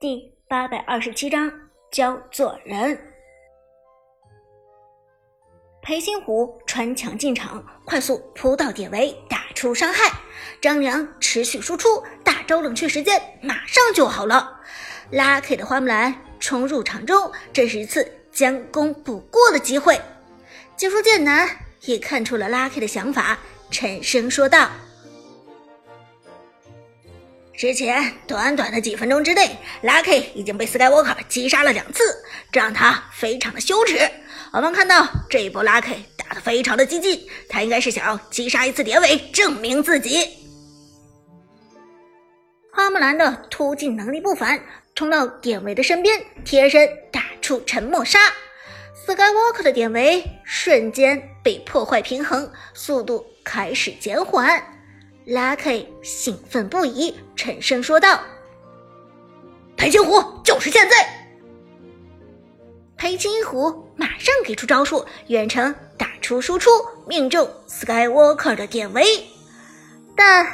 第八百二十七章教做人。裴擒虎穿墙进场，快速扑到典韦，打出伤害。张良持续输出大招，冷却时间马上就好了。拉 K 的花木兰冲入场中，这是一次将功补过的机会。解说剑南也看出了拉 K 的想法，沉声说道。之前短短的几分钟之内，Lucky 已经被 Skywalker 击杀了两次，这让他非常的羞耻。我们看到这一波 Lucky 打得非常的激进，他应该是想要击杀一次典韦，证明自己。花木兰的突进能力不凡，冲到典韦的身边，贴身打出沉默杀，Skywalker 的典韦瞬间被破坏平衡，速度开始减缓。Lucky 兴奋不已，沉声说道：“裴擒虎，就是现在！”裴擒虎马上给出招数，远程打出输出，命中 Skywalker 的典韦。但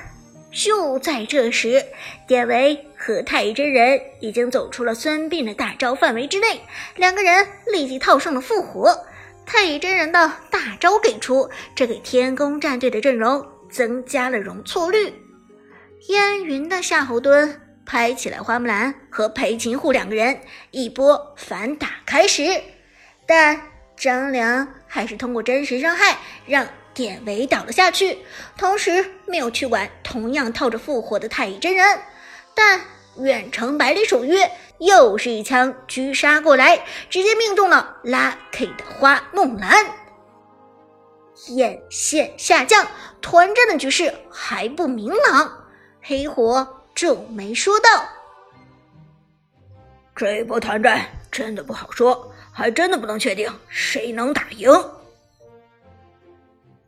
就在这时，典韦和太乙真人已经走出了孙膑的大招范围之内，两个人立即套上了复活。太乙真人的大招给出，这给天宫战队的阵容。增加了容错率，烟云的夏侯惇拍起来花木兰和裴擒虎两个人，一波反打开始，但张良还是通过真实伤害让典韦倒了下去，同时没有去管同样套着复活的太乙真人，但远程百里守约又是一枪狙杀过来，直接命中了拉 K 的花木兰。眼线下降，团战的局势还不明朗。黑火皱眉说道：“这一波团战真的不好说，还真的不能确定谁能打赢。”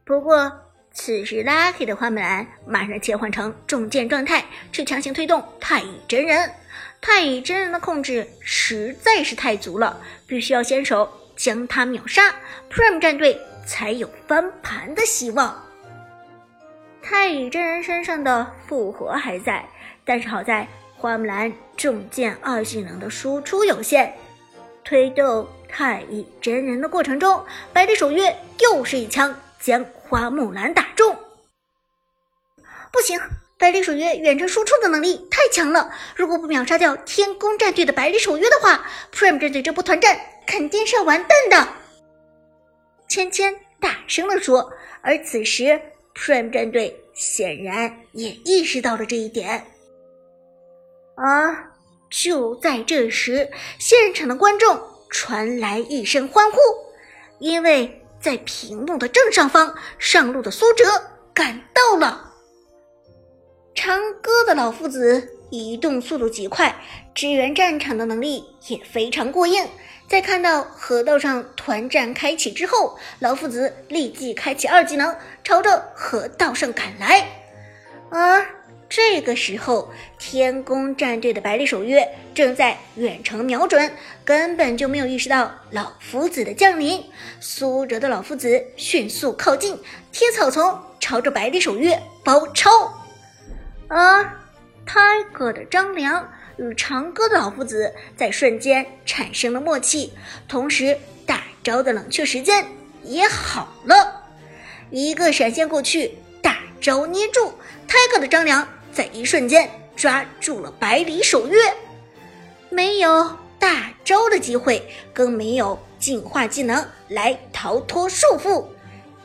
不过，此时 Lucky 的花木兰马上切换成重剑状态，去强行推动太乙真人。太乙真人的控制实在是太足了，必须要先手将他秒杀。Prime 战队。才有翻盘的希望。太乙真人身上的复活还在，但是好在花木兰重剑二技能的输出有限。推动太乙真人的过程中，百里守约又是一枪将花木兰打中。不行，百里守约远程输出的能力太强了，如果不秒杀掉天宫战队的百里守约的话，Prime 战队这波团战肯定是要完蛋的。芊芊大声地说，而此时 Prime 战队显然也意识到了这一点。而就在这时，现场的观众传来一声欢呼，因为在屏幕的正上方，上路的苏哲赶到了。长歌的老夫子移动速度极快，支援战场的能力也非常过硬。在看到河道上团战开启之后，老夫子立即开启二技能，朝着河道上赶来。而这个时候，天宫战队的百里守约正在远程瞄准，根本就没有意识到老夫子的降临。苏哲的老夫子迅速靠近，贴草丛，朝着百里守约包抄。而 Tiger 的张良。与长歌的老夫子在瞬间产生了默契，同时大招的冷却时间也好了。一个闪现过去，大招捏住泰克的张良，在一瞬间抓住了百里守约，没有大招的机会，更没有进化技能来逃脱束缚。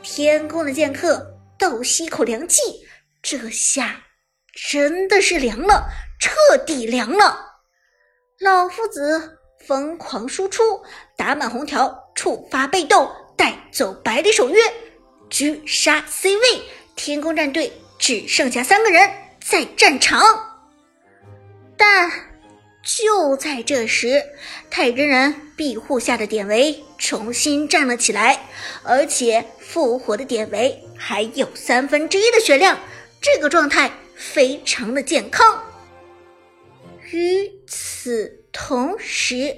天宫的剑客倒吸一口凉气，这下真的是凉了。彻底凉了，老夫子疯狂输出，打满红条，触发被动，带走百里守约，狙杀 C 位，天宫战队只剩下三个人在战场。但就在这时，太真人庇护下的典韦重新站了起来，而且复活的典韦还有三分之一的血量，这个状态非常的健康。与此同时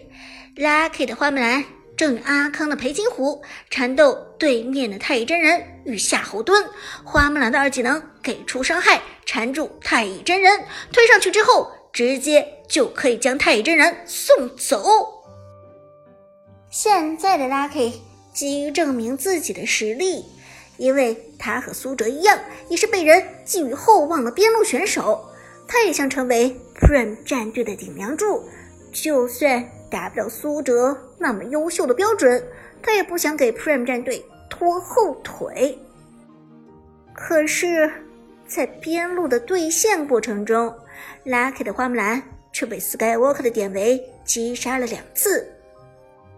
，Lucky 的花木兰正与阿康的裴擒虎缠斗对面的太乙真人与夏侯惇。花木兰的二技能给出伤害，缠住太乙真人，推上去之后直接就可以将太乙真人送走。现在的 Lucky 急于证明自己的实力，因为他和苏哲一样，也是被人寄予厚望的边路选手。他也想成为 Prime 战队的顶梁柱，就算达不了苏哲那么优秀的标准，他也不想给 Prime 战队拖后腿。可是，在边路的对线过程中，Lucky 的花木兰却被 Skywalker 的典韦击杀了两次。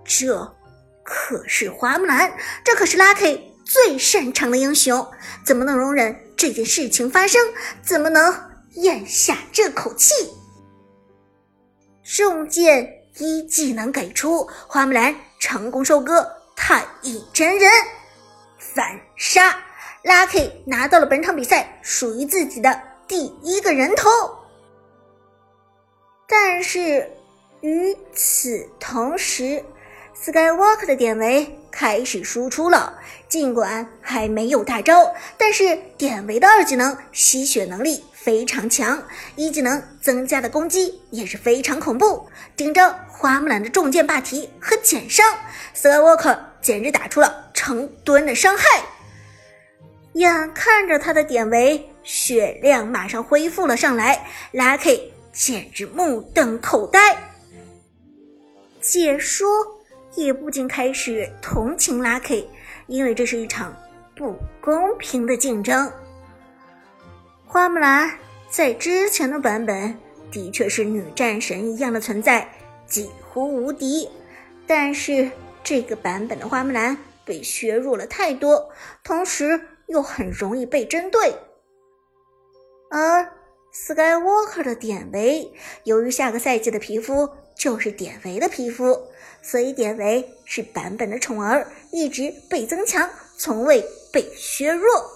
这可是花木兰，这可是 Lucky 最擅长的英雄，怎么能容忍这件事情发生？怎么能？咽下这口气，重剑一技能给出，花木兰成功收割太乙真人，反杀，Lucky 拿到了本场比赛属于自己的第一个人头。但是与此同时，Skywalker 的典韦开始输出了，尽管还没有大招，但是典韦的二技能吸血能力。非常强，一技能增加的攻击也是非常恐怖。顶着花木兰的重剑霸体和减伤，Skywalker 简直打出了成吨的伤害。眼看着他的典韦血量马上恢复了上来，Lucky 简直目瞪口呆。解说也不禁开始同情 Lucky，因为这是一场不公平的竞争。花木兰在之前的版本的确是女战神一样的存在，几乎无敌。但是这个版本的花木兰被削弱了太多，同时又很容易被针对。而 Skywalker 的典韦，由于下个赛季的皮肤就是典韦的皮肤，所以典韦是版本的宠儿，一直被增强，从未被削弱。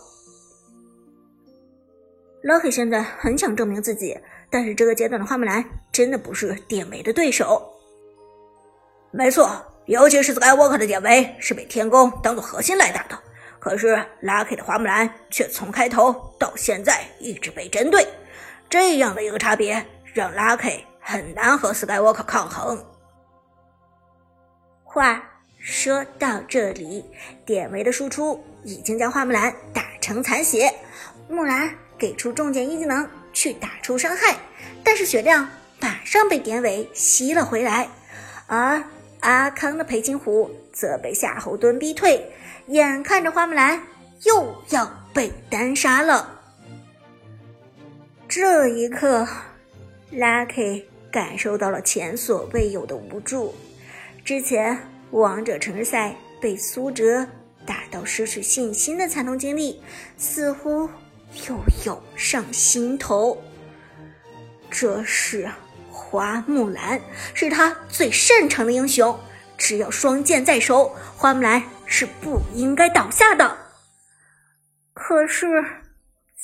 Lucky 现在很想证明自己，但是这个阶段的花木兰真的不是典韦的对手。没错，尤其是 Skywalker 的典韦是被天宫当做核心来打的，可是 Lucky 的花木兰却从开头到现在一直被针对，这样的一个差别让 Lucky 很难和 Skywalker 抗衡。话说到这里，典韦的输出已经将花木兰打成残血，木兰。给出重剑一技能去打出伤害，但是血量马上被典韦吸了回来，而阿康的裴擒虎则被夏侯惇逼退，眼看着花木兰又要被单杀了。这一刻，Lucky 感受到了前所未有的无助。之前王者城市赛被苏哲打到失去信心的惨痛经历，似乎。又涌上心头。这是花木兰，是他最擅长的英雄。只要双剑在手，花木兰是不应该倒下的。可是，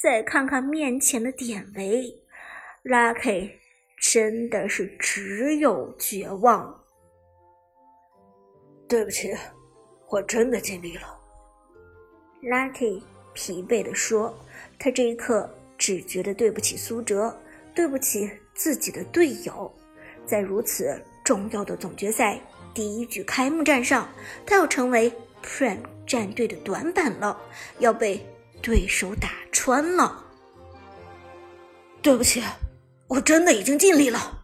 再看看面前的典韦，Lucky 真的是只有绝望。对不起，我真的尽力了。Lucky 疲惫地说。他这一刻只觉得对不起苏哲，对不起自己的队友，在如此重要的总决赛第一局开幕战上，他要成为 Prime 战队的短板了，要被对手打穿了。对不起，我真的已经尽力了。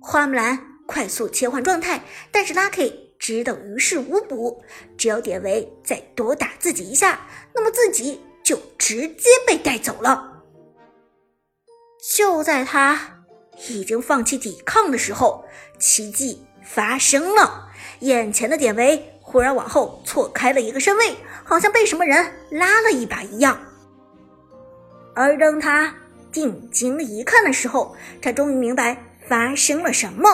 花木兰快速切换状态，但是 Lucky 只等于事无补，只要典韦再多打自己一下，那么自己。就直接被带走了。就在他已经放弃抵抗的时候，奇迹发生了，眼前的典韦忽然往后错开了一个身位，好像被什么人拉了一把一样。而当他定睛一看的时候，他终于明白发生了什么，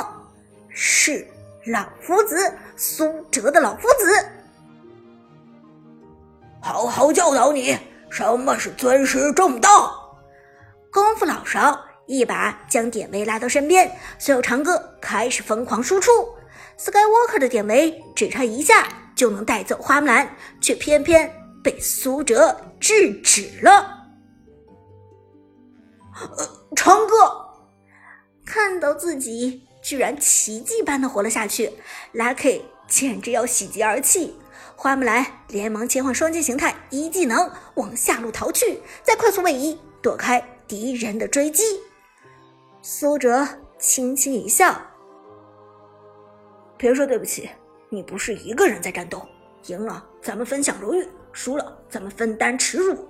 是老夫子苏哲的老夫子，好好教导你。什么是尊师重道？功夫老勺一把将典韦拉到身边，随后长歌开始疯狂输出。Skywalker 的典韦只差一下就能带走花木兰，却偏偏被苏哲制止了。呃，长歌看到自己居然奇迹般的活了下去，Lucky 简直要喜极而泣。花木兰连忙切换双击形态，一技能往下路逃去，再快速位移躲开敌人的追击。苏哲轻轻一笑：“别说对不起，你不是一个人在战斗，赢了咱们分享荣誉，输了咱们分担耻辱。”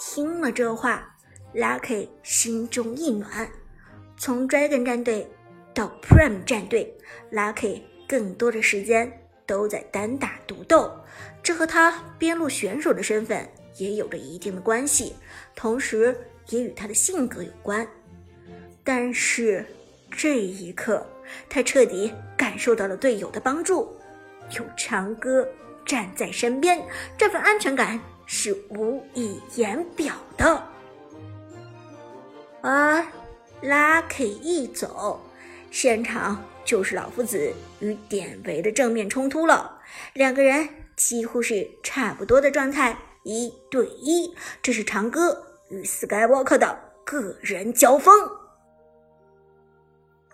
听了这话，Lucky 心中一暖。从 Dragon 战队到 Prime 战队，Lucky 更多的时间。都在单打独斗，这和他边路选手的身份也有着一定的关系，同时也与他的性格有关。但是这一刻，他彻底感受到了队友的帮助，有长歌站在身边，这份安全感是无以言表的。而 Lucky 一走，现场。就是老夫子与典韦的正面冲突了，两个人几乎是差不多的状态，一对一。这是长歌与 Skywalker 的个人交锋，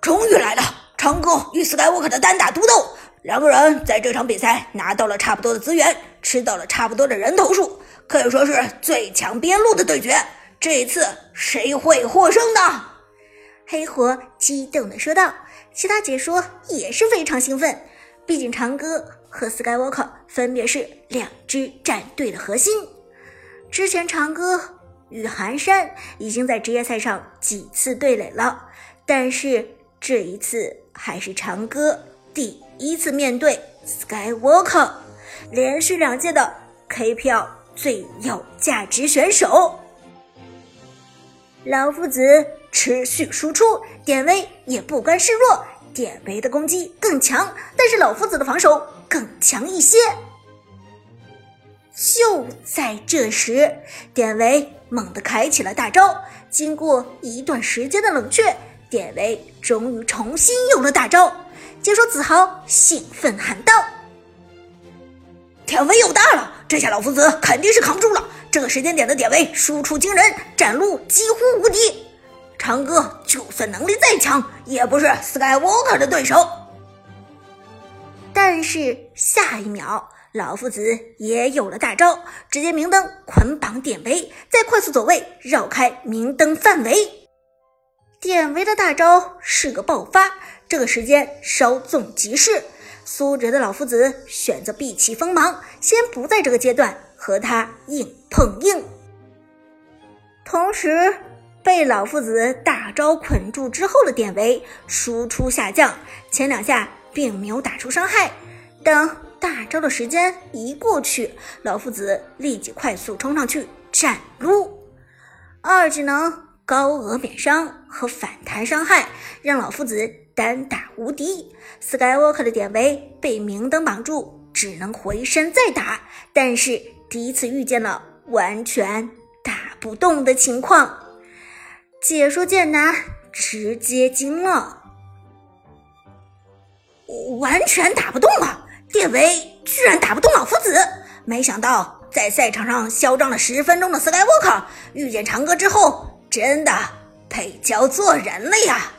终于来了！长歌与 Skywalker 的单打独斗，两个人在这场比赛拿到了差不多的资源，吃到了差不多的人头数，可以说是最强边路的对决。这一次谁会获胜呢？黑火激动地说道。其他解说也是非常兴奋，毕竟长歌和 Skywalker 分别是两支战队的核心。之前长歌与寒山已经在职业赛上几次对垒了，但是这一次还是长歌第一次面对 Skywalker，连续两届的 KPL 最有价值选手。老夫子。持续输出，典韦也不甘示弱。典韦的攻击更强，但是老夫子的防守更强一些。就在这时，典韦猛地开启了大招。经过一段时间的冷却，典韦终于重新有了大招。解说子豪兴奋喊道：“典韦有大了！这下老夫子肯定是扛不住了。这个时间点的典韦输出惊人，战路几乎无敌。”长歌就算能力再强，也不是 Skywalker 的对手。但是下一秒，老夫子也有了大招，直接明灯捆绑典韦，再快速走位绕开明灯范围。典韦的大招是个爆发，这个时间稍纵即逝。苏哲的老夫子选择避其锋芒，先不在这个阶段和他硬碰硬，同时。被老夫子大招捆住之后的典韦输出下降，前两下并没有打出伤害。等大招的时间一过去，老夫子立即快速冲上去斩撸，二技能高额免伤和反弹伤害让老夫子单打无敌。Skywalker 的典韦被明灯绑住，只能回身再打，但是第一次遇见了完全打不动的情况。解说剑南直接惊了，完全打不动啊！典韦居然打不动老夫子，没想到在赛场上嚣张了十分钟的 Skywalker 遇见长歌之后，真的配教做人了呀！